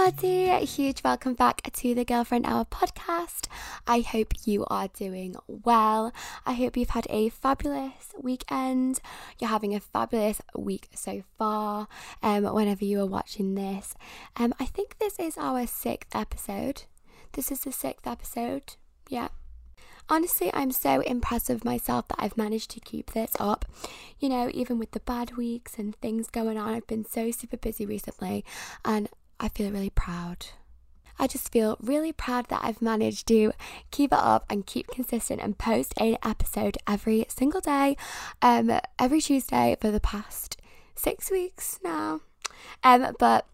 Everybody. A huge welcome back to the Girlfriend Hour podcast. I hope you are doing well. I hope you've had a fabulous weekend. You're having a fabulous week so far. Um, whenever you are watching this, um, I think this is our sixth episode. This is the sixth episode. Yeah, honestly, I'm so impressed with myself that I've managed to keep this up. You know, even with the bad weeks and things going on, I've been so super busy recently and I feel really proud. I just feel really proud that I've managed to keep it up and keep consistent and post an episode every single day, um, every Tuesday for the past six weeks now. Um, but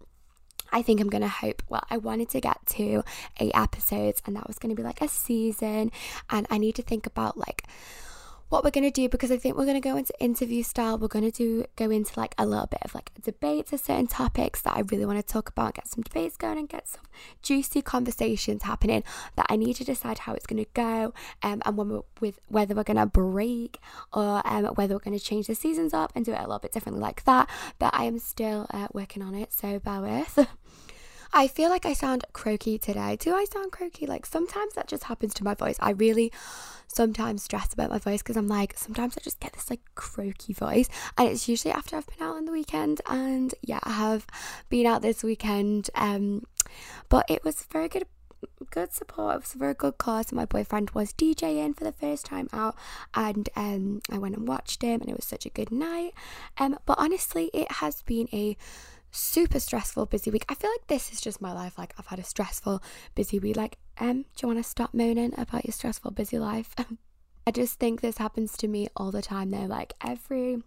I think I'm gonna hope. Well, I wanted to get to eight episodes, and that was gonna be like a season. And I need to think about like what we're gonna do because I think we're gonna go into interview style. We're gonna do go into like a little bit of like debates of certain topics that I really want to talk about, get some debates going, and get some juicy conversations happening. That I need to decide how it's gonna go, um, and when we're with whether we're gonna break or um, whether we're gonna change the seasons up and do it a little bit differently like that. But I am still uh, working on it, so bear with. I feel like I sound croaky today. Do I sound croaky? Like sometimes that just happens to my voice. I really sometimes stress about my voice because I'm like, sometimes I just get this like croaky voice. And it's usually after I've been out on the weekend. And yeah, I have been out this weekend. Um, but it was very good good support. It was a very good cause. My boyfriend was DJing for the first time out, and um, I went and watched him, and it was such a good night. Um, but honestly, it has been a super stressful, busy week. I feel like this is just my life. Like I've had a stressful, busy week. Like, um, do you want to stop moaning about your stressful, busy life? I just think this happens to me all the time though. Like every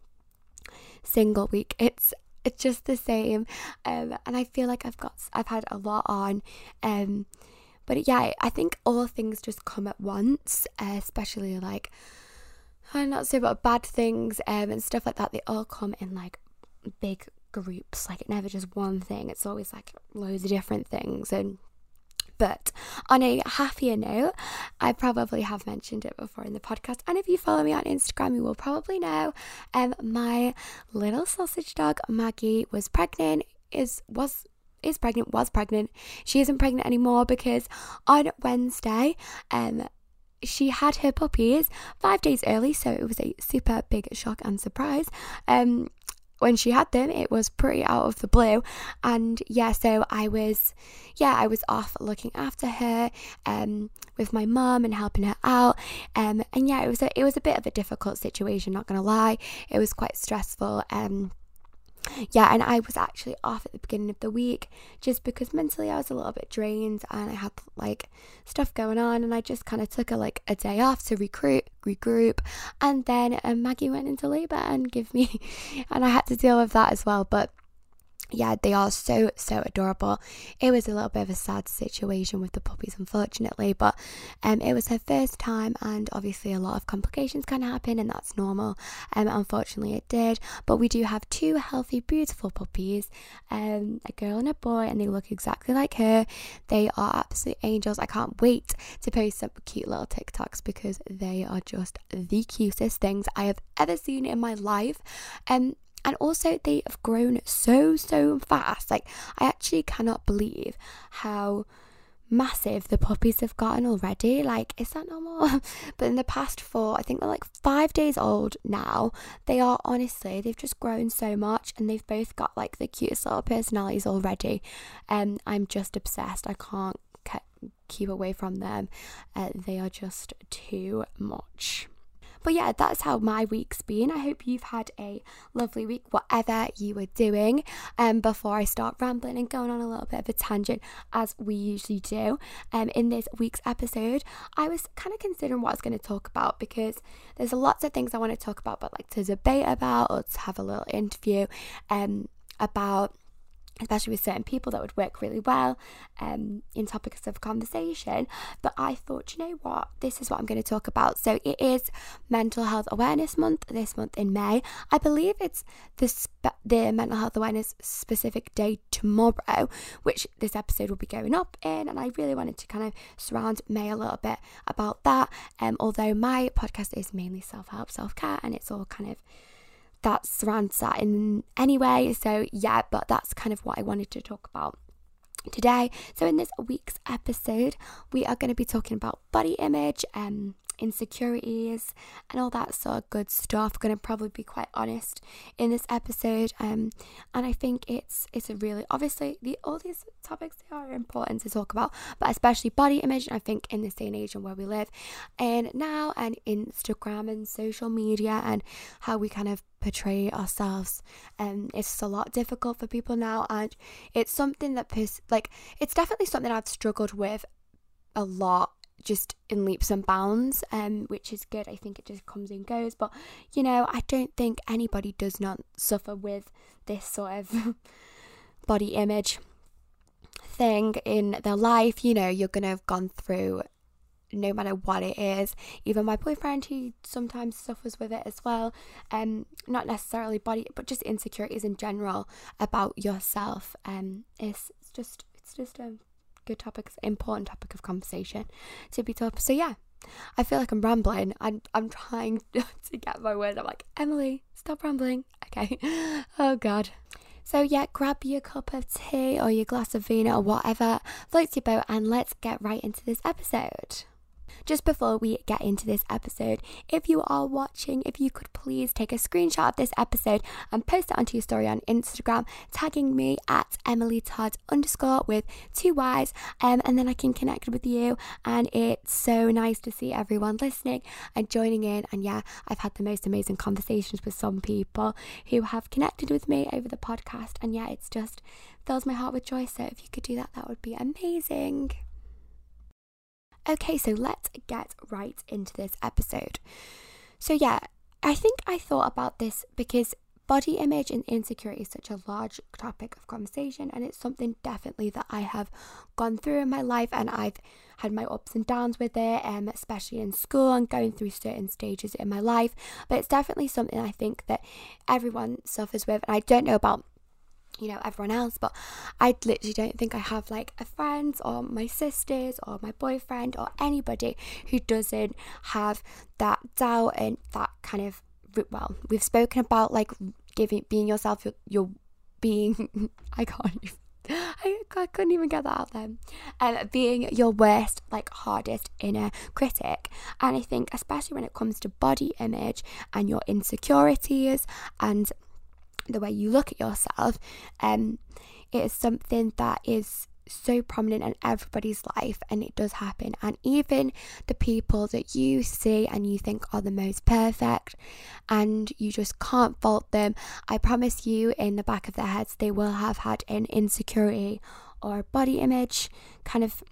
single week, it's it's just the same. Um, and I feel like I've got I've had a lot on. Um, but yeah, I think all things just come at once, especially like I'm not say about bad things um, and stuff like that. They all come in like big groups like it never just one thing it's always like loads of different things and but on a happier note, I probably have mentioned it before in the podcast. And if you follow me on Instagram, you will probably know um, my little sausage dog Maggie was pregnant, is was is pregnant, was pregnant. She isn't pregnant anymore because on Wednesday, um, she had her puppies five days early, so it was a super big shock and surprise. Um, when she had them, it was pretty out of the blue. And yeah, so I was, yeah, I was off looking after her um, with my mum and helping her out. Um, and yeah, it was a, it was a bit of a difficult situation, not gonna lie. It was quite stressful. Um, yeah, and I was actually off at the beginning of the week just because mentally I was a little bit drained and I had like stuff going on, and I just kind of took a like a day off to recruit, regroup, and then um, Maggie went into labour and give me, and I had to deal with that as well. But yeah, they are so, so adorable. It was a little bit of a sad situation with the puppies, unfortunately, but um, it was her first time, and obviously, a lot of complications can happen, and that's normal. Um, unfortunately, it did, but we do have two healthy, beautiful puppies um, a girl and a boy, and they look exactly like her. They are absolute angels. I can't wait to post some cute little TikToks because they are just the cutest things I have ever seen in my life. Um, and also they have grown so so fast. Like i actually cannot believe how massive the puppies have gotten already. Like is that normal? But in the past four i think they're like five days old now. They are honestly they've just grown so much and they've both got like the cutest little personalities already. And um, i'm just obsessed. I can't keep away from them. Uh, they are just too much but yeah, that's how my week's been. I hope you've had a lovely week, whatever you were doing. Um, before I start rambling and going on a little bit of a tangent, as we usually do, um, in this week's episode, I was kind of considering what I was going to talk about because there's lots of things I want to talk about, but like to debate about or to have a little interview, um, about especially with certain people that would work really well um, in topics of conversation. But I thought, you know what, this is what I'm going to talk about. So it is Mental Health Awareness Month this month in May. I believe it's the spe- the Mental Health Awareness specific day tomorrow, which this episode will be going up in. And I really wanted to kind of surround May a little bit about that. Um, although my podcast is mainly self help, self care, and it's all kind of that surrounds that in any way. So, yeah, but that's kind of what I wanted to talk about today. So, in this week's episode, we are going to be talking about body image, um, insecurities, and all that sort of good stuff. To probably be quite honest in this episode, um, and I think it's it's a really obviously the all these topics they are important to talk about, but especially body image. I think in this day and age and where we live, and now and Instagram and social media and how we kind of portray ourselves and um, it's a lot difficult for people now and it's something that pers- like it's definitely something I've struggled with a lot just in leaps and bounds um which is good I think it just comes and goes but you know I don't think anybody does not suffer with this sort of body image thing in their life you know you're going to have gone through no matter what it is. Even my boyfriend, he sometimes suffers with it as well. Um, not necessarily body, but just insecurities in general about yourself. Um, it's, it's just it's just a good topic, important topic of conversation to be talked. So yeah, I feel like I'm rambling. I'm I'm trying to get my words. I'm like Emily, stop rambling. Okay. Oh God. So, yeah, grab your cup of tea or your glass of vino or whatever floats your boat and let's get right into this episode. Just before we get into this episode, if you are watching, if you could please take a screenshot of this episode and post it onto your story on Instagram, tagging me at Emily Todd underscore with two Y's, um, and then I can connect with you. And it's so nice to see everyone listening and joining in. And yeah, I've had the most amazing conversations with some people who have connected with me over the podcast. And yeah, it's just fills my heart with joy. So if you could do that, that would be amazing. Okay, so let's get right into this episode. So, yeah, I think I thought about this because body image and insecurity is such a large topic of conversation, and it's something definitely that I have gone through in my life, and I've had my ups and downs with it, um, especially in school and going through certain stages in my life. But it's definitely something I think that everyone suffers with, and I don't know about you know everyone else but i literally don't think i have like a friend or my sisters or my boyfriend or anybody who doesn't have that doubt and that kind of well we've spoken about like giving being yourself your, your being i can't even I, I couldn't even get that out there. Um, being your worst, like hardest inner critic, and I think especially when it comes to body image and your insecurities and the way you look at yourself, um, it is something that is so prominent in everybody's life and it does happen. And even the people that you see and you think are the most perfect and you just can't fault them i promise you in the back of their heads they will have had an insecurity or body image kind of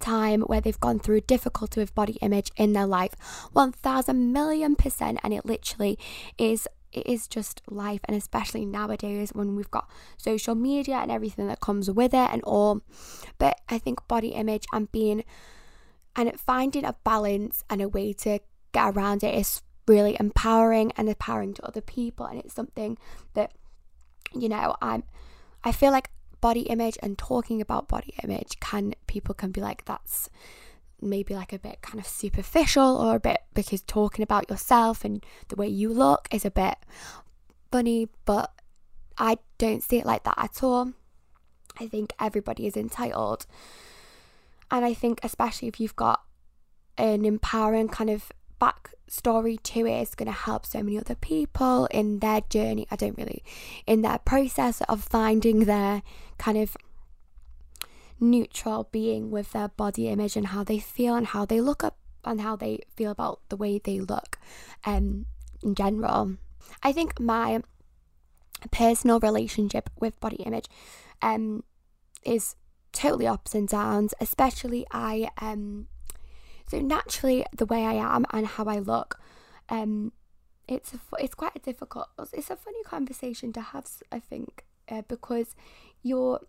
time where they've gone through difficulty with body image in their life. 1000 million percent. And it literally is it is just life and especially nowadays when we've got social media and everything that comes with it and all. But i think body image and being and finding a balance and a way to get around it is really empowering and empowering to other people and it's something that you know i'm i feel like body image and talking about body image can people can be like that's maybe like a bit kind of superficial or a bit because talking about yourself and the way you look is a bit funny, but I don't see it like that at all. I think everybody is entitled. And I think, especially if you've got an empowering kind of backstory to it, it's going to help so many other people in their journey. I don't really, in their process of finding their kind of neutral being with their body image and how they feel and how they look up and how they feel about the way they look um, in general. I think my personal relationship with body image um, is totally ups and downs, especially I um so naturally the way I am and how I look um it's a, it's quite a difficult it's a funny conversation to have I think uh, because you're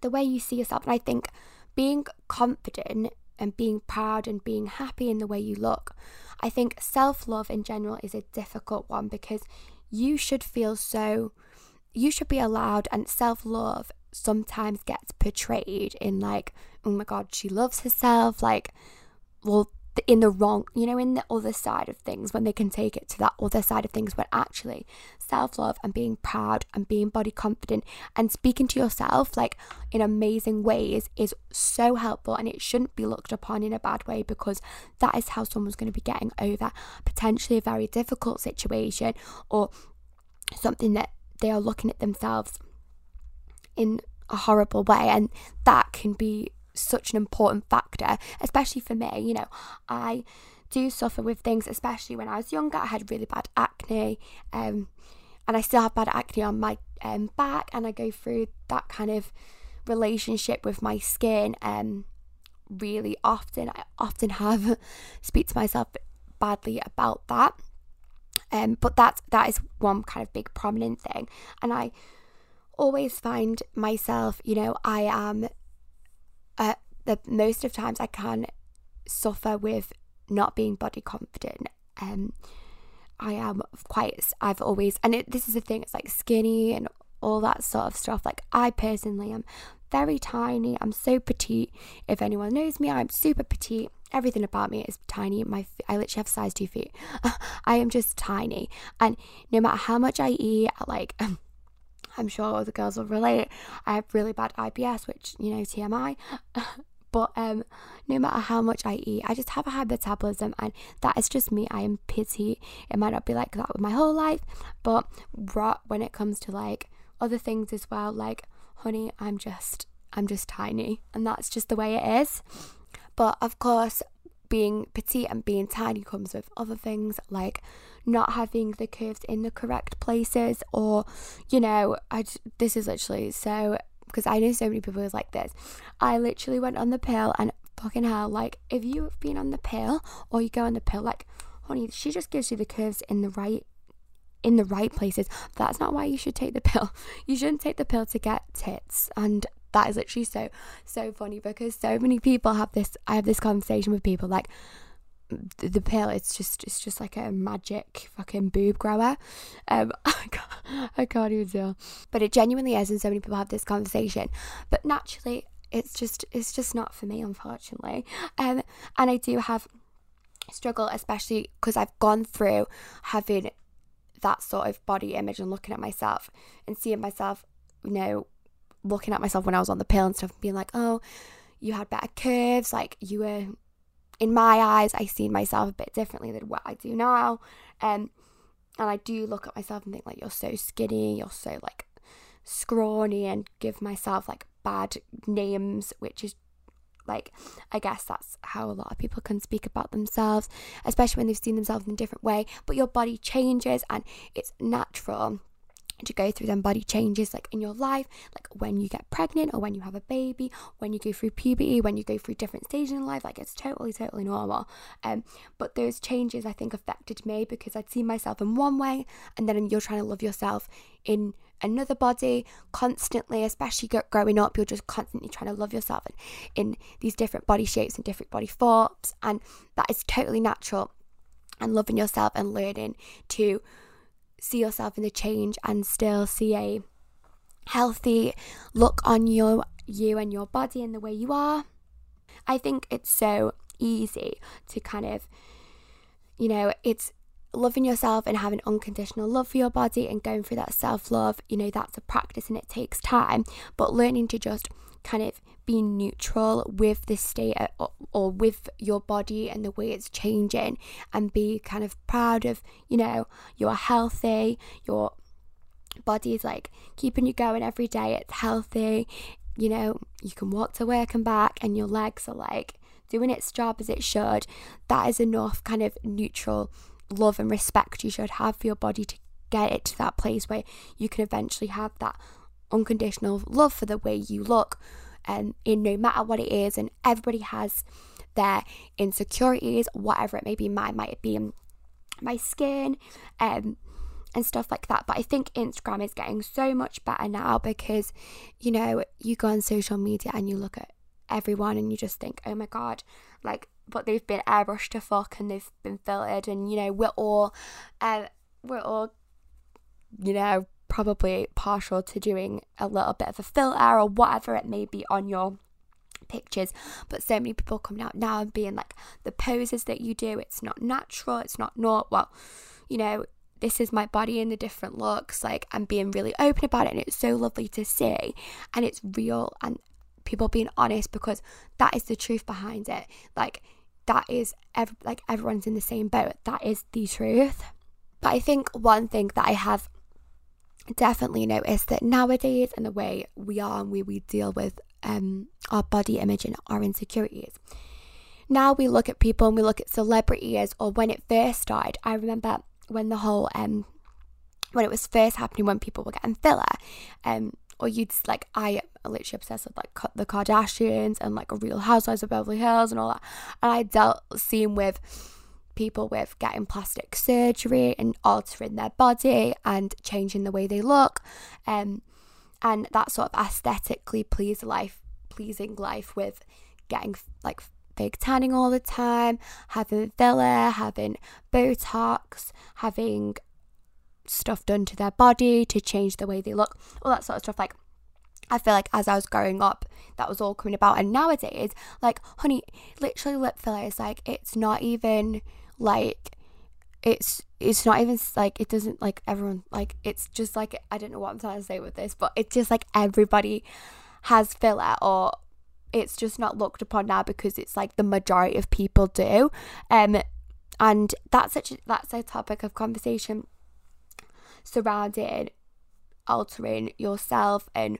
the way you see yourself. And I think being confident and being proud and being happy in the way you look, I think self love in general is a difficult one because you should feel so, you should be allowed, and self love sometimes gets portrayed in like, oh my god, she loves herself. Like, well, in the wrong, you know, in the other side of things, when they can take it to that other side of things, when actually self love and being proud and being body confident and speaking to yourself like in amazing ways is so helpful and it shouldn't be looked upon in a bad way because that is how someone's going to be getting over potentially a very difficult situation or something that they are looking at themselves in a horrible way and that can be such an important factor, especially for me. You know, I do suffer with things, especially when I was younger. I had really bad acne, um, and I still have bad acne on my um, back, and I go through that kind of relationship with my skin um, really often. I often have speak to myself badly about that. Um, but that that is one kind of big prominent thing, and I always find myself, you know, I am uh, the most of times I can suffer with not being body confident. Um, I am quite. I've always, and it, this is the thing. It's like skinny and all that sort of stuff. Like I personally am very tiny. I'm so petite. If anyone knows me, I'm super petite. Everything about me is tiny. My I literally have size two feet. I am just tiny, and no matter how much I eat, like I'm sure other girls will relate. I have really bad IBS, which, you know, TMI. but um, no matter how much I eat, I just have a high metabolism, and that is just me. I am petite. It might not be like that with my whole life, but when it comes to like other things as well, like honey, I'm just I'm just tiny, and that's just the way it is. But of course, being petite and being tiny comes with other things like not having the curves in the correct places or you know I this is literally so because I know so many people who's like this. I literally went on the pill and fucking hell like if you've been on the pill or you go on the pill like honey she just gives you the curves in the right in the right places. That's not why you should take the pill. You shouldn't take the pill to get tits and that is literally so so funny because so many people have this I have this conversation with people like the, the pill it's just it's just like a magic fucking boob grower. Um I can't, I can't even deal but it genuinely is and so many people have this conversation. But naturally it's just it's just not for me unfortunately. Um and I do have struggle especially because I've gone through having that sort of body image and looking at myself and seeing myself you know looking at myself when I was on the pill and stuff and being like oh you had better curves like you were in my eyes, I see myself a bit differently than what I do now. Um, and I do look at myself and think like you're so skinny, you're so like scrawny, and give myself like bad names, which is like I guess that's how a lot of people can speak about themselves, especially when they've seen themselves in a different way. But your body changes and it's natural to go through them body changes like in your life like when you get pregnant or when you have a baby when you go through puberty when you go through different stages in life like it's totally totally normal. Um but those changes i think affected me because i'd seen myself in one way and then you're trying to love yourself in another body constantly especially growing up you're just constantly trying to love yourself in, in these different body shapes and different body forms and that is totally natural. And loving yourself and learning to see yourself in the change and still see a healthy look on your you and your body and the way you are. I think it's so easy to kind of you know, it's loving yourself and having unconditional love for your body and going through that self-love, you know, that's a practice and it takes time, but learning to just kind of be neutral with the state or, with your body and the way it's changing and be kind of proud of, you know, you're healthy, your body is like keeping you going every day, it's healthy, you know, you can walk to work and back and your legs are like doing its job as it should. That is enough kind of neutral love and respect you should have for your body to get it to that place where you can eventually have that unconditional love for the way you look and in no matter what it is and everybody has their insecurities whatever it may be mine might be my skin um and stuff like that. But i think instagram is getting so much better now because you know you go on social media and you look at everyone and you just think oh my god like but they've been airbrushed to fuck and they've been filtered and you know we're all uh, we're all you know probably partial to doing a little bit of a filter or whatever it may be on your pictures. But so many people coming out now and being like the poses that you do it's not natural it's not not well you know this is my body in the different looks like i'm being really open about it and it's so lovely to see. And it's real and people being honest because that is the truth behind it. Like that is ev- like everyone's in the same boat. That is the truth. But i think one thing that i have definitely noticed that nowadays and the way we are and we, we deal with um, our body image and our insecurities. Now we look at people and we look at celebrities, or when it first started, I remember when the whole um when it was first happening when people were getting filler, um, or you'd like I am literally obsessed with like the Kardashians and like Real Housewives of Beverly Hills and all that, and I dealt seeing with people with getting plastic surgery and altering their body and changing the way they look, um, and that sort of aesthetically please life pleasing life with getting like fake tanning all the time, having filler, having Botox, having stuff done to their body to change the way they look, all that sort of stuff. Like, I feel like as I was growing up, that was all coming about. And nowadays, like, honey, literally lip filler is like, it's not even like, it's it's not even like it doesn't like everyone like it's just like I don't know what I'm trying to say with this, but it's just like everybody has filler or it's just not looked upon now because it's like the majority of people do. Um and that's such a, that's a topic of conversation surrounding altering yourself and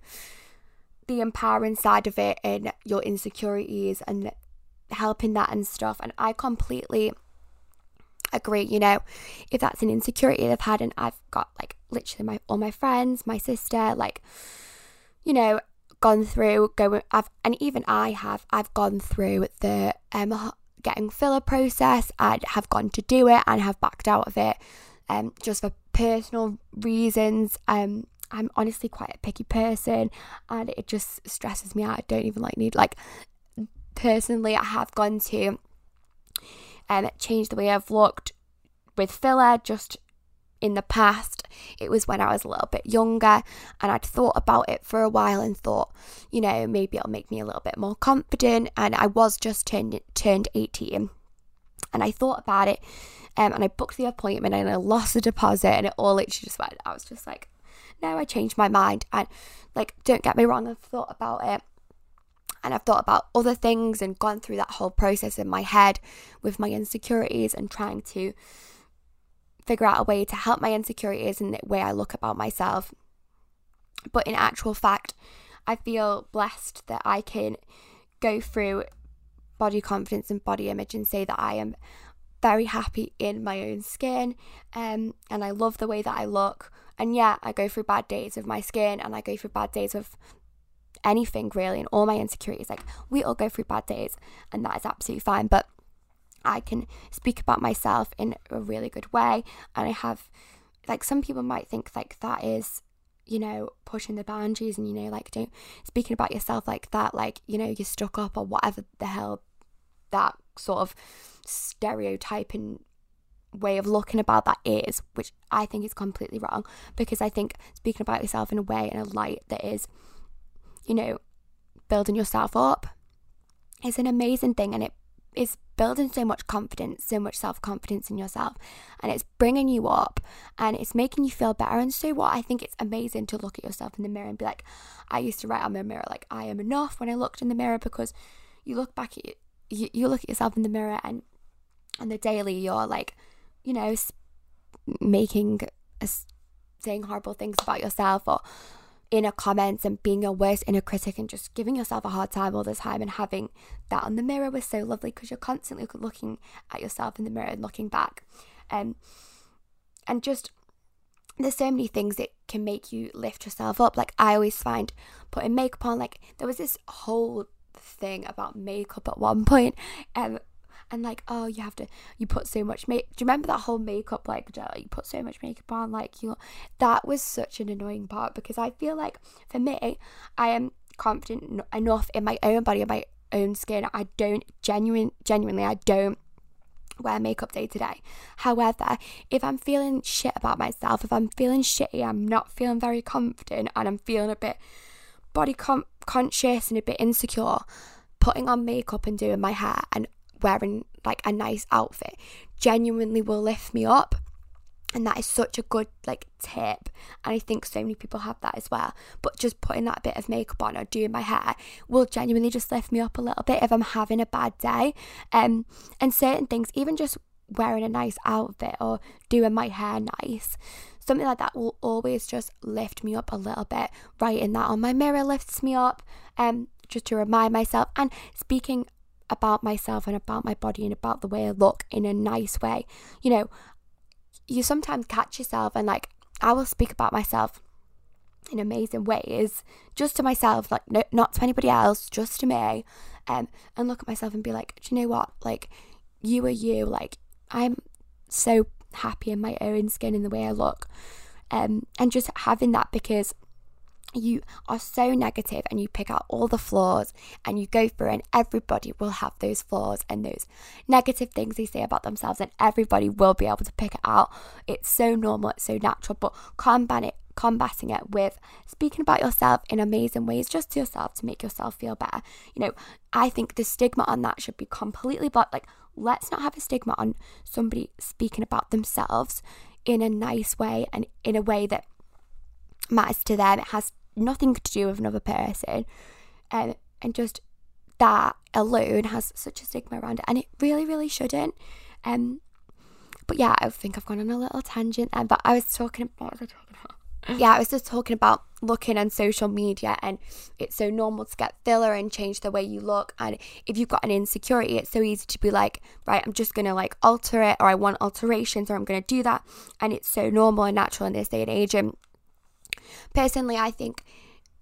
the empowering side of it and your insecurities and helping that and stuff and I completely agree you know if that's an insecurity they've had and I've got like literally my all my friends my sister like you know gone through going I've and even I have I've gone through the um getting filler process. I have gone to do it and have backed out of it um just for personal reasons. Um I'm honestly quite a picky person and it just stresses me out. I don't even like need like personally I have gone to um changed the way I've looked with filler just in the past, it was when I was a little bit younger and I'd thought about it for a while and thought, you know, maybe it'll make me a little bit more confident. And I was just turned turned 18 and I thought about it um, and I booked the appointment and I lost the deposit and it all literally just went, I was just like, no, I changed my mind. And like, don't get me wrong, I've thought about it and I've thought about other things and gone through that whole process in my head with my insecurities and trying to figure out a way to help my insecurities and the way I look about myself. But in actual fact, I feel blessed that I can go through body confidence and body image and say that I am very happy in my own skin um, and I love the way that I look. And yeah, I go through bad days with my skin and I go through bad days with anything really and all my insecurities. Like we all go through bad days and that is absolutely fine. But I can speak about myself in a really good way. And I have, like, some people might think like that is, you know, pushing the boundaries and, you know, like, don't speaking about yourself like that, like, you know, you're stuck up or whatever the hell that sort of stereotyping way of looking about that is, which I think is completely wrong because I think speaking about yourself in a way in a light that is, you know, building yourself up is an amazing thing and it is building so much confidence, so much self confidence in yourself, and it's bringing you up and it's making you feel better. And so, what I think it's amazing to look at yourself in the mirror and be like, I used to write on my mirror, like, I am enough when I looked in the mirror because you look back at you, you look at yourself in the mirror and on the daily, you're like, you know, making, uh, saying horrible things about yourself or inner comments and being your worst inner critic and just giving yourself a hard time all the time and having that on the mirror was so lovely because you're constantly looking at yourself in the mirror and looking back. Um, and just there's so many things that can make you lift yourself up. Like I always find putting makeup on, like there was this whole thing about makeup at one point. Um and like oh you have to you put so much make do you remember that whole makeup like you put so much makeup on like you that was such an annoying part because I feel like for me I am confident enough in my own body and my own skin I don't genuine genuinely I don't wear makeup day to day. However, if I'm feeling shit about myself, if I'm feeling shitty, I'm not feeling very confident and I'm feeling a bit body com- conscious and a bit insecure, putting on makeup and doing my hair and wearing like a nice outfit genuinely will lift me up. And that is such a good like tip. And i think so many people have that as well. But just putting that bit of makeup on or doing my hair will genuinely just lift me up a little bit if i'm having a bad day. Um and certain things even just wearing a nice outfit or doing my hair nice something like that will always just lift me up a little bit. Writing that on my mirror lifts me up um just to remind myself. And speaking about myself and about my body and about the way I look in a nice way. You know, you sometimes catch yourself and like I will speak about myself in amazing ways just to myself, like no, not to anybody else, just to me. Um, and look at myself and be like, do you know what? Like, you are you. Like, I'm so happy in my own skin and the way I look. Um, and just having that because you are so negative and you pick out all the flaws and you go through and everybody will have those flaws and those negative things they say about themselves and everybody will be able to pick it out. It's so normal it's so natural but combat it combating it with speaking about yourself in amazing ways just to yourself to make yourself feel better. You know i think the stigma on that should be completely but like let's not have a stigma on somebody speaking about themselves in a nice way and in a way that matters to them. It has nothing to do with another person. Um, and just that alone has such a stigma around it. And it really, really shouldn't. Um, but yeah, I think I've gone on a little tangent there. But I was talking about, was I about? yeah, I was just talking about looking on social media and it's so normal to get filler and change the way you look. And if you've got an insecurity, it's so easy to be like, right, I'm just gonna like alter it or I want alterations or I'm gonna do that. And it's so normal and natural in this day and age. And Personally, I think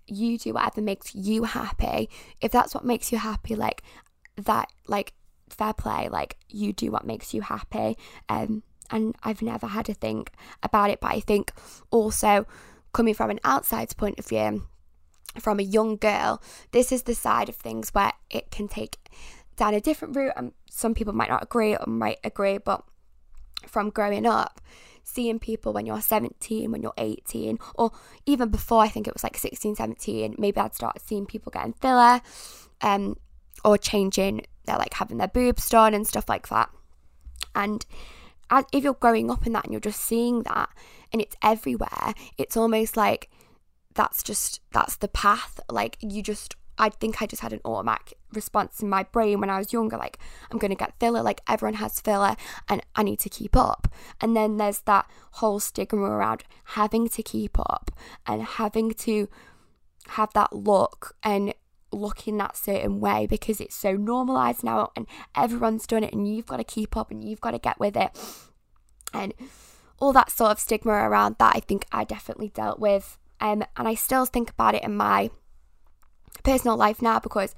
you do whatever makes you happy. If that's what makes you happy, like that, like fair play, like you do what makes you happy. Um, and I've never had to think about it, but I think also coming from an outside point of view, from a young girl, this is the side of things where it can take down a different route. And some people might not agree or might agree, but from growing up, seeing people when you're 17, when you're 18, or even before, I think it was like 16, 17, maybe I'd start seeing people getting filler um, or changing, they're like having their boobs done and stuff like that. And as, if you're growing up in that and you're just seeing that and it's everywhere, it's almost like that's just, that's the path. Like you just I think I just had an automatic response in my brain when I was younger, like, I'm going to get filler, like, everyone has filler and I need to keep up. And then there's that whole stigma around having to keep up and having to have that look and looking that certain way because it's so normalized now and everyone's done it and you've got to keep up and you've got to get with it. And all that sort of stigma around that, I think I definitely dealt with. Um, and I still think about it in my personal life now because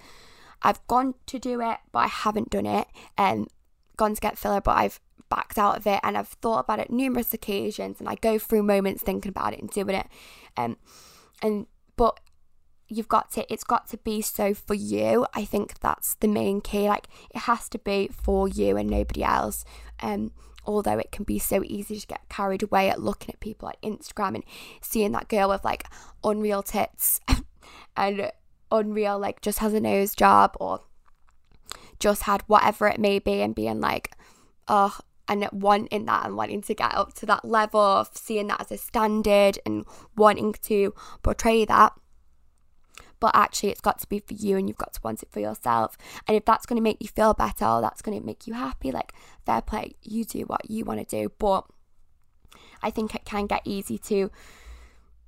I've gone to do it, but I haven't done it, and gone to get filler, but I've backed out of it, and I've thought about it numerous occasions, and I go through moments thinking about it and doing it, um, and but you've got to it's got to be so for you. I think that's the main key. Like it has to be for you and nobody else. Um although it can be so easy to get carried away at looking at people like instagram and seeing that girl with like unreal tits and unreal, like just has a nose job or just had whatever it may be and being like, oh, and wanting that and wanting to get up to that level of seeing that as a standard and wanting to portray that. But actually, it's got to be for you and you've got to want it for yourself. And if that's going to make you feel better or that's going to make you happy, like fair play, you do what you want to do. But I think it can get easy to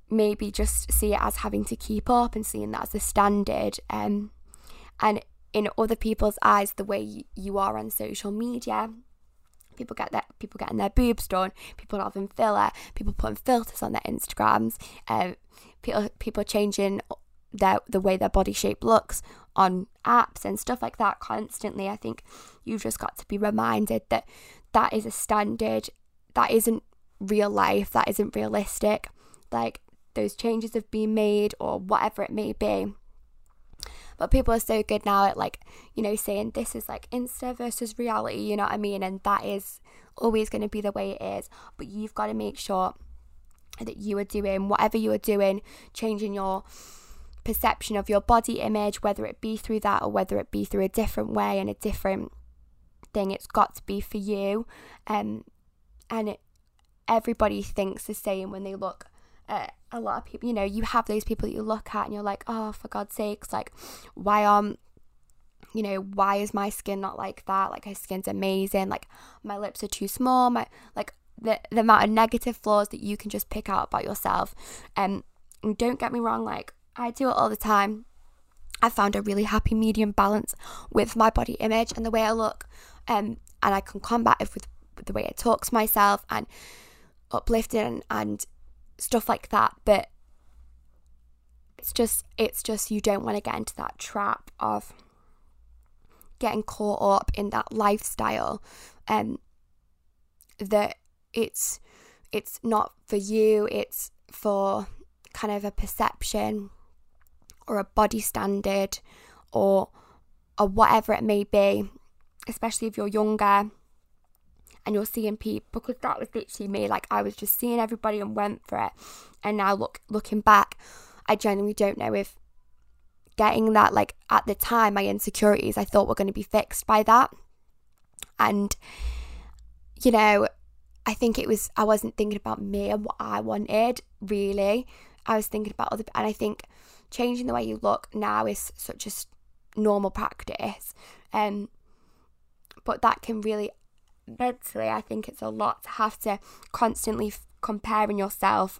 maybe just see it as having to keep up and seeing that as a standard. Um, and in other people's eyes, the way you are on social media, people get their people getting their boobs done, people having filler, people putting filters on their Instagrams, um, people people changing their the way their body shape looks on apps and stuff like that constantly. I think you've just got to be reminded that that is a standard, that isn't real life, that isn't realistic. Like those changes have been made or whatever it may be. But people are so good now at like, you know, saying this is like Insta versus reality, you know what I mean? And that is always going to be the way it is. But you've got to make sure that you are doing whatever you are doing, changing your perception of your body image, whether it be through that or whether it be through a different way and a different thing. It's got to be for you. Um, and it, everybody thinks the same when they look at a lot of people. You know, you have those people that you look at and you're like, oh, for God's sakes, like, why aren't you know, why is my skin not like that? Like her skin's amazing. Like my lips are too small. My like the the amount of negative flaws that you can just pick out about yourself. Um, and don't get me wrong, like I do it all the time. I found a really happy medium balance with my body image and the way I look. Um, and I can combat it with, with the way I talk to myself and uplifting and, and stuff like that. But it's just it's just you don't want to get into that trap of getting caught up in that lifestyle and um, that it's it's not for you it's for kind of a perception or a body standard or or whatever it may be especially if you're younger and you're seeing people because that was literally me like I was just seeing everybody and went for it. And now look looking back I genuinely don't know if getting that like at the time my insecurities I thought were going to be fixed by that. And you know I think it was I wasn't thinking about me and what I wanted really. I was thinking about other and I think changing the way you look now is such a normal practice. Um but that can really mentally I think it's a lot to have to constantly f- comparing yourself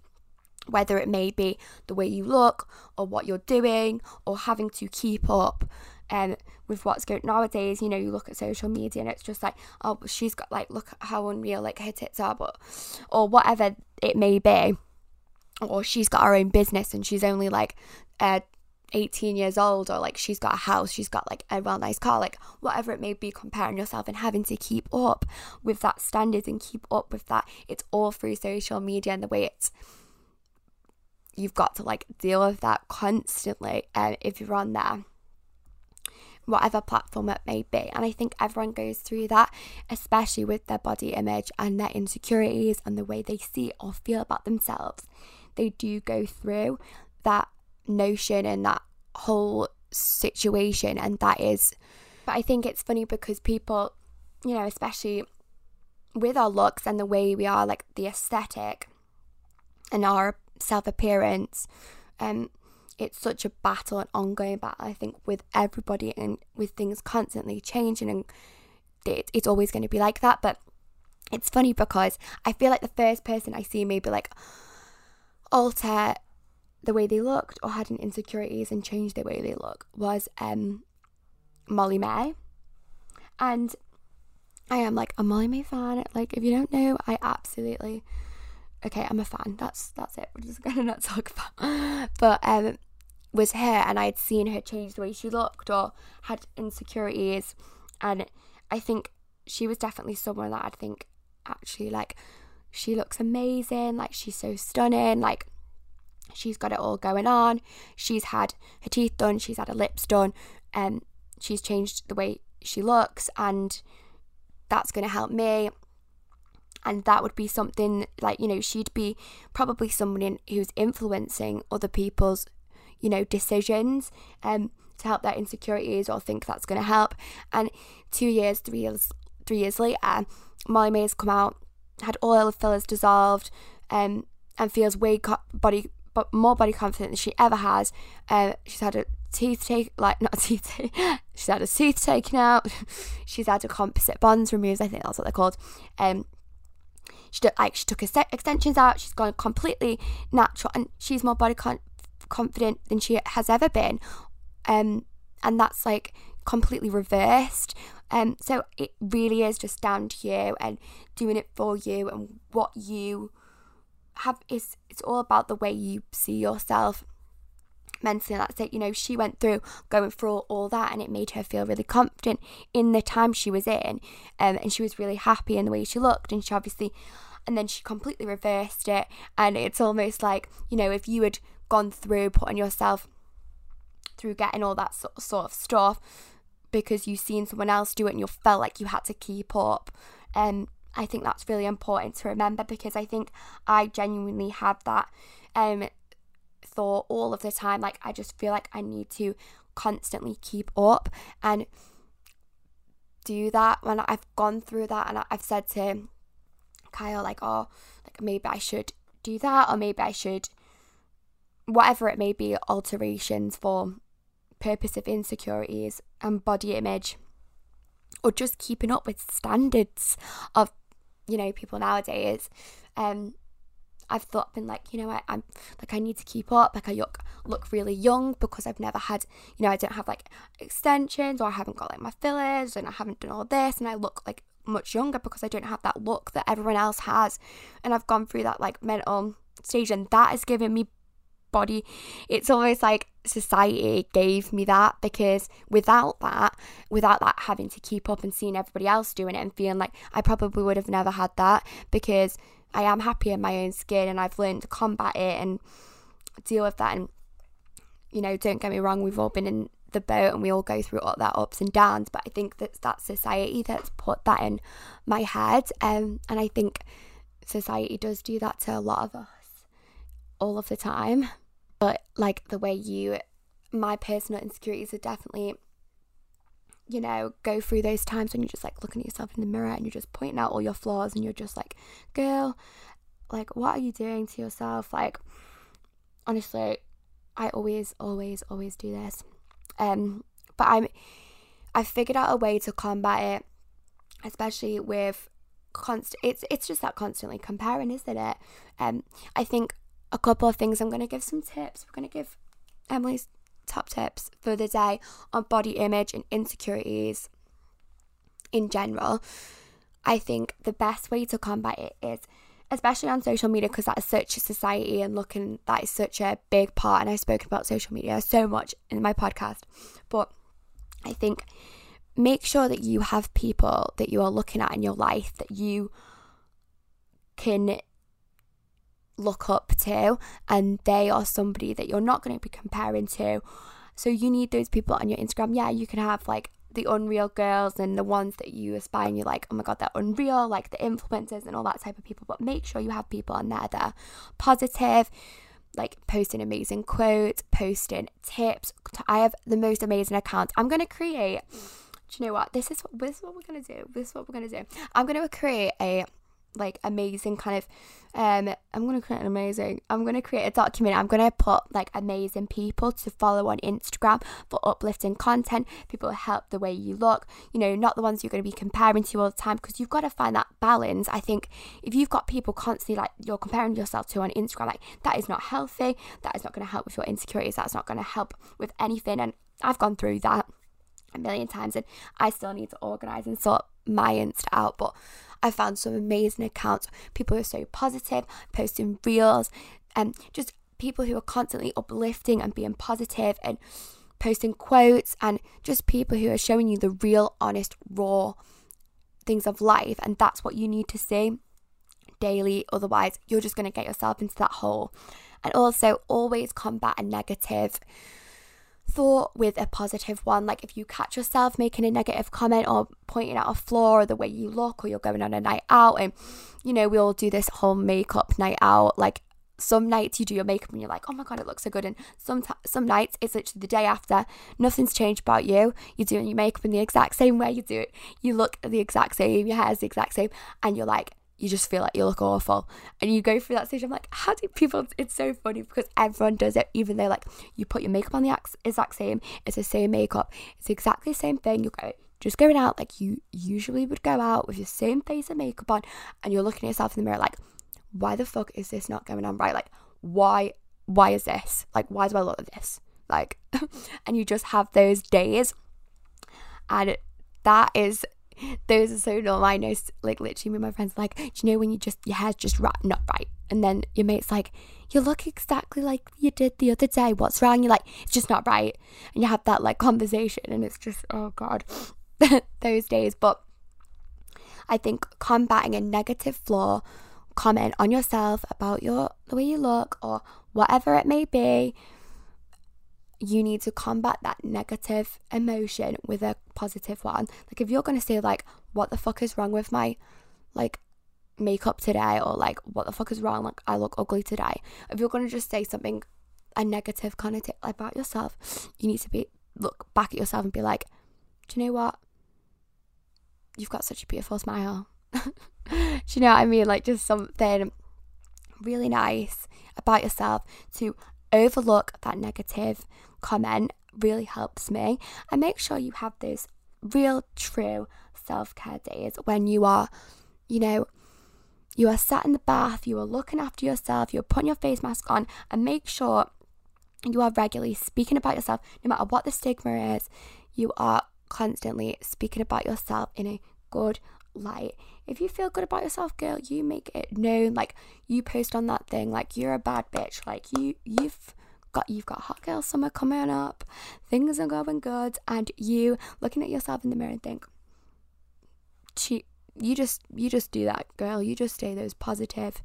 whether it may be the way you look or what you're doing or having to keep up um, with what's going nowadays. You know, you look at social media and it's just like, oh, she's got like, look at how unreal like her tits are, but or whatever it may be, or she's got her own business and she's only like uh, 18 years old, or like she's got a house, she's got like a well nice car, like whatever it may be, comparing yourself and having to keep up with that standards and keep up with that. It's all through social media and the way it's you've got to like deal with that constantly uh, if you're on there whatever platform it may be and i think everyone goes through that especially with their body image and their insecurities and the way they see or feel about themselves they do go through that notion and that whole situation and that is but i think it's funny because people you know especially with our looks and the way we are like the aesthetic and our self appearance. Um, it's such a battle, an ongoing battle, I think, with everybody and with things constantly changing, and it, it's always going to be like that. But it's funny because I feel like the first person I see maybe like alter the way they looked or had an insecurities and changed the way they look was um Molly-Mae. And I am like a Molly-Mae fan. Like if you don't know, I absolutely okay, I'm a fan. That's that's it. We're just gonna not talk about. But um, was her, and I had seen her change the way she looked or had insecurities, and I think she was definitely someone that I'd think actually like she looks amazing. Like she's so stunning. Like she's got it all going on. She's had her teeth done. She's had her lips done. and um, she's changed the way she looks, and that's going to help me and that would be something like you know she'd be probably someone who's influencing other people's you know decisions um to help their insecurities or think that's going to help and two years three years three years later Molly-Mae has come out had all her fillers dissolved um and feels way co- body more body confident than she ever has uh, she's had a teeth take like not teeth she's had a tooth taken out she's had a composite bonds removed i think that's what they're called um she did, like she took her extensions out. She's gone completely natural, and she's more body con- confident than she has ever been. Um, and that's like completely reversed. Um, so it really is just down to you and doing it for you and what you have is it's all about the way you see yourself mentally that's it you know she went through going through all, all that and it made her feel really confident in the time she was in um, and she was really happy in the way she looked and she obviously and then she completely reversed it. And it's almost like you know if you had gone through putting yourself through getting all that sort, sort of stuff because you've seen someone else do it and you felt like you had to keep up um I think that's really important to remember because I think I genuinely had that um thought all of the time. Like, I just feel like I need to constantly keep up and do that when I've gone through that and I've said to Kyle, like, oh, like maybe I should do that, or maybe I should, whatever it may be, alterations for purpose of insecurities and body image, or just keeping up with standards of, you know, people nowadays. Um, I've thought been like, you know, I, I'm like I need to keep up. Like I look look really young because I've never had, you know, I don't have like extensions or I haven't got like my fillers and I haven't done all this and I look like much younger because I don't have that look that everyone else has. And I've gone through that like mental stage and that has given me body. It's almost like society gave me that because without that, without that having to keep up and seeing everybody else doing it and feeling like I probably would have never had that because I am happy in my own skin and I've learned to combat it and deal with that. And, you know, don't get me wrong, we've all been in the boat and we all go through all that ups and downs, but I think that's that society that's put that in my head. Um, and I think society does do that to a lot of us all of the time. But like the way you, my personal insecurities are definitely you know, go through those times when you're just like looking at yourself in the mirror and you're just pointing out all your flaws and you're just like, girl, like, what are you doing to yourself? Like, honestly, I always, always, always do this. Um, but I'm, I figured out a way to combat it, especially with constant. It's it's just that constantly comparing, isn't it? Um, I think a couple of things. I'm gonna give some tips. We're gonna give Emily's top tips for the day on body image and insecurities in general. I think the best way to combat it is, especially on social media, because that is such a society and looking, that is such a big part. And I've spoken about social media so much in my podcast. But I think make sure that you have people that you are looking at in your life that you can look up to and they are somebody that you're not going to be comparing to. So you need those people on your Instagram. Yeah, you can have like the unreal girls and the ones that you aspire and you're like, oh my god, they're unreal, like the influencers and all that type of people. But make sure you have people on there that are positive, like posting amazing quotes, posting tips. I have the most amazing accounts. I'm gonna create. Do you know what? This is what this is what we're gonna do. This is what we're gonna do. I'm gonna create a like amazing kind of um I'm gonna create an amazing I'm gonna create a document. I'm gonna put like amazing people to follow on Instagram for uplifting content. People help the way you look. You know not the ones you're gonna be comparing to all the time because you've got to find that balance. I think if you've got people constantly like you're comparing yourself to on Instagram like that is not healthy. That is not gonna help with your insecurities. That's not gonna help with anything. And I've gone through that a million times and I still need to organize and sort my Insta out but I found some amazing accounts. People who are so positive, posting reels, and just people who are constantly uplifting and being positive and posting quotes, and just people who are showing you the real, honest, raw things of life. And that's what you need to see daily. Otherwise, you're just going to get yourself into that hole. And also, always combat a negative thought with a positive one. Like if you catch yourself making a negative comment or pointing out a flaw or the way you look or you're going on a night out and you know, we all do this whole makeup night out. Like some nights you do your makeup and you're like, oh my god, it looks so good. And some t- some nights it's literally the day after, nothing's changed about you. You're doing your makeup in the exact same way you do it. You look the exact same, your hair's the exact same, and you're like, you just feel like you look awful. And you go through that stage i'm like how do people it's so funny because everyone does it even though like you put your makeup on the exact same it's the same makeup it's exactly the same thing you go just going out like you usually would go out with your same face and makeup on and you're looking at yourself in the mirror like why the fuck is this not going on right? Like why why is this? Like why do i look like this? Like and you just have those days and that is those are so normal. I know, like, literally, me and my friends, like, do you know when you just, your hair's just right, not right? And then your mate's like, you look exactly like you did the other day. What's wrong? You're like, it's just not right. And you have that, like, conversation, and it's just, oh, God, those days. But I think combating a negative flaw, comment on yourself about your the way you look or whatever it may be you need to combat that negative emotion with a positive one. Like if you're gonna say like, what the fuck is wrong with my like makeup today or like what the fuck is wrong like I look ugly today. If you're gonna just say something a negative connotation about yourself, you need to be look back at yourself and be like, do you know what? You've got such a beautiful smile. do you know what I mean? Like just something really nice about yourself to overlook that negative comment really helps me. And make sure you have those real, true self care days when you are, you know, you are sat in the bath, you are looking after yourself, you're putting your face mask on, and make sure you are regularly speaking about yourself, no matter what the stigma is, you are constantly speaking about yourself in a good light. If you feel good about yourself, girl, you make it known. Like you post on that thing, like you're a bad bitch. Like you, you've got you've got hot girl summer coming up. Things are going good, and you looking at yourself in the mirror and think, you just you just do that girl you just say those positive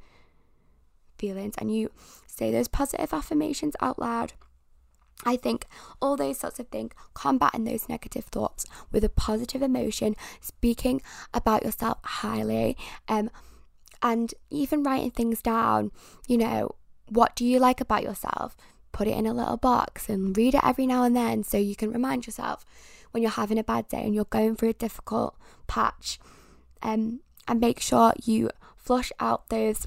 feelings and you say those positive affirmations out loud I think all those sorts of things, combating those negative thoughts with a positive emotion, speaking about yourself highly, um, and even writing things down. You know, what do you like about yourself? Put it in a little box and read it every now and then so you can remind yourself when you're having a bad day and you're going through a difficult patch um, and make sure you flush out those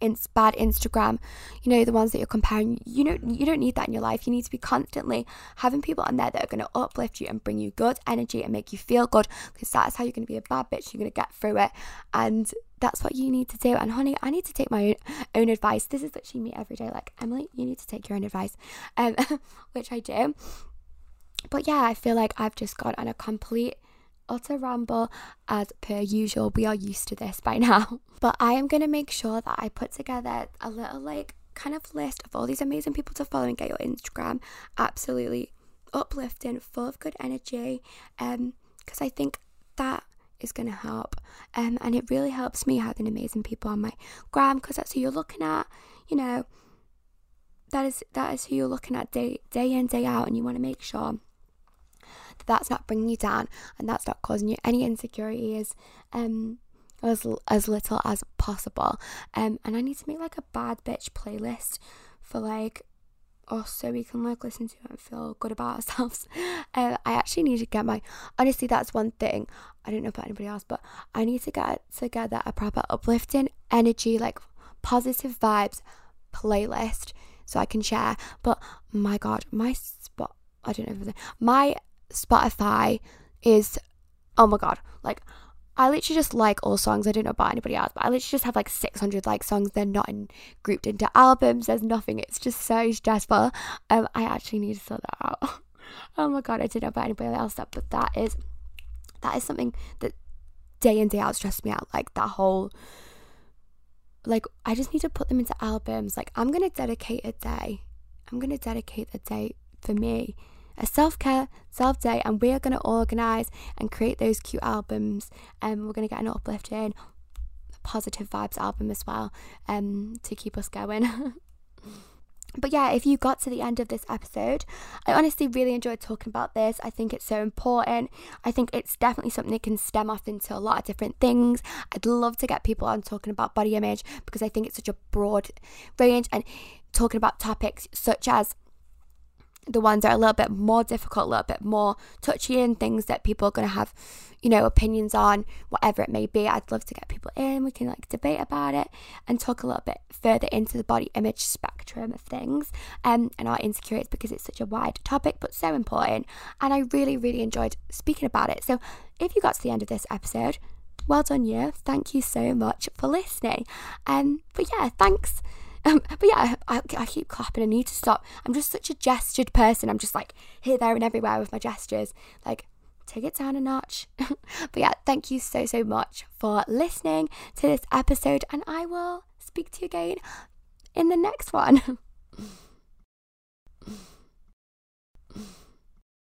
ins- bad Instagram, you know, the ones that you're comparing. You know, you don't need that in your life. You need to be constantly having people on there that are going to uplift you and bring you good energy and make you feel good because that's how you're going to be a bad bitch. You're going to get through it. And that's what you need to do. And honey, I need to take my own, own advice. This is literally me every day. Like, Emily, you need to take your own advice, um, which I do. But yeah, I feel like I've just gone on a complete utter ramble as per usual. We are used to this by now. But I am going to make sure that I put together a little like kind of list of all these amazing people to follow and get your Instagram absolutely uplifting, full of good energy. Um, because I think that is going to help. Um, and it really helps me having amazing people on my gram because that's who you're looking at. You know, that is that is who you're looking at day day in day out, and you want to make sure that that's not bringing you down and that's not causing you any insecurities um as as little as possible um and I need to make like a bad bitch playlist for like us so we can like listen to and feel good about ourselves. Um, I actually need to get my honestly that's one thing I don't know about anybody else, but I need to get together a proper uplifting energy, like positive vibes playlist so I can share. But my god, my spot I don't know my Spotify is oh my god, like I literally just like all songs. I don't know about anybody else, but I literally just have like 600 like songs. They're not in, grouped into albums. There's nothing. It's just so stressful. Um, I actually need to sort that out. oh my god, I don't know about anybody else that, but that is that is something that day in day out stresses me out. Like that whole like I just need to put them into albums. Like I'm gonna dedicate a day. I'm gonna dedicate a day for me a self care, self day, and we are going to organize and create those cute albums. And um, we're going to get an uplifting, positive vibes album as well um, to keep us going. But yeah, if you got to the end of this episode, I honestly really enjoyed talking about this. I think it's so important. I think it's definitely something that can stem off into a lot of different things. I'd love to get people on talking about body image because I think it's such a broad range and talking about topics such as the ones that are a little bit more difficult, a little bit more touchy, and things that people are going to have, you know, opinions on, whatever it may be. I'd love to get people in. We can like debate about it and talk a little bit further into the body image spectrum of things um, and our insecurities because it's such a wide topic but so important. And I really, really enjoyed speaking about it. So if you got to the end of this episode, well done you. Thank you so much for listening. Um, but yeah, thanks um, but yeah, I, I keep clapping. I need to stop. I'm just such a gestured person. I'm just like here, there, and everywhere with my gestures. Like, take it down a notch. but yeah, thank you so, so much for listening to this episode, and I will speak to you again in the next one.